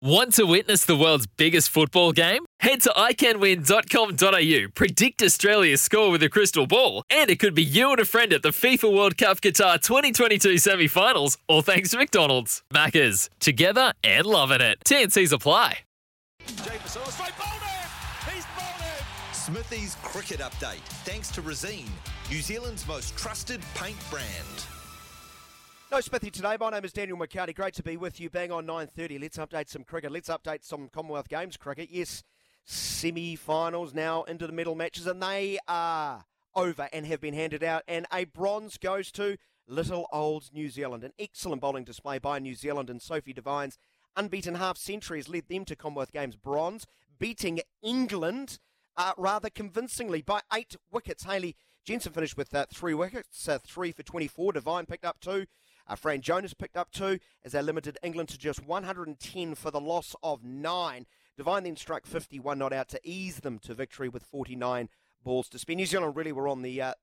Want to witness the world's biggest football game? Head to iCanWin.com.au, predict Australia's score with a crystal ball, and it could be you and a friend at the FIFA World Cup Qatar 2022 semi finals, all thanks to McDonald's. Maccas, together and loving it. TNC's apply. Smithy's cricket update, thanks to Resene, New Zealand's most trusted paint brand. No Smithy today. My name is Daniel McCarty. Great to be with you. Bang on 9.30. Let's update some cricket. Let's update some Commonwealth Games cricket. Yes, semi-finals now into the medal matches, and they are over and have been handed out. And a bronze goes to little old New Zealand. An excellent bowling display by New Zealand and Sophie Devine's unbeaten half century has led them to Commonwealth Games bronze, beating England uh, rather convincingly by eight wickets. Hayley Jensen finished with uh, three wickets, uh, three for 24. Devine picked up two. Uh, Fran Jonas picked up two as they limited England to just 110 for the loss of nine. Devine then struck 51 not out to ease them to victory with 49 balls to spin. New Zealand really were on the uh,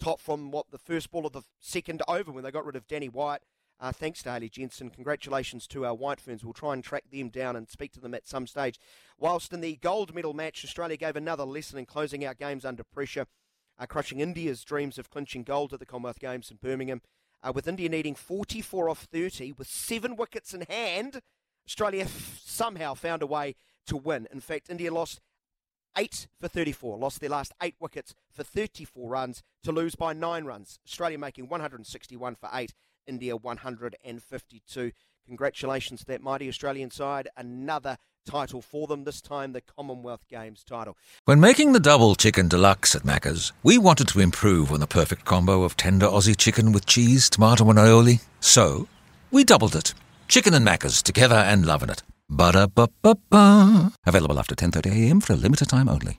top from what the first ball of the second over when they got rid of Danni Wyatt. Uh, thanks to Hayley Jensen. Congratulations to our White Ferns. We'll try and track them down and speak to them at some stage. Whilst in the gold medal match, Australia gave another lesson in closing out games under pressure, uh, crushing India's dreams of clinching gold at the Commonwealth Games in Birmingham. Uh, with India needing 44 off 30 with seven wickets in hand, Australia f- somehow found a way to win. In fact, India lost 8 for 34, lost their last 8 wickets for 34 runs to lose by 9 runs. Australia making 161 for 8, India 152. Congratulations to that mighty Australian side. Another title for them, this time the Commonwealth Games title. When making the double chicken deluxe at Macca's, we wanted to improve on the perfect combo of tender Aussie chicken with cheese, tomato, and aioli. So, we doubled it. Chicken and Macca's together and loving it. Ba-da-ba-ba-ba. Available after 10.30am for a limited time only.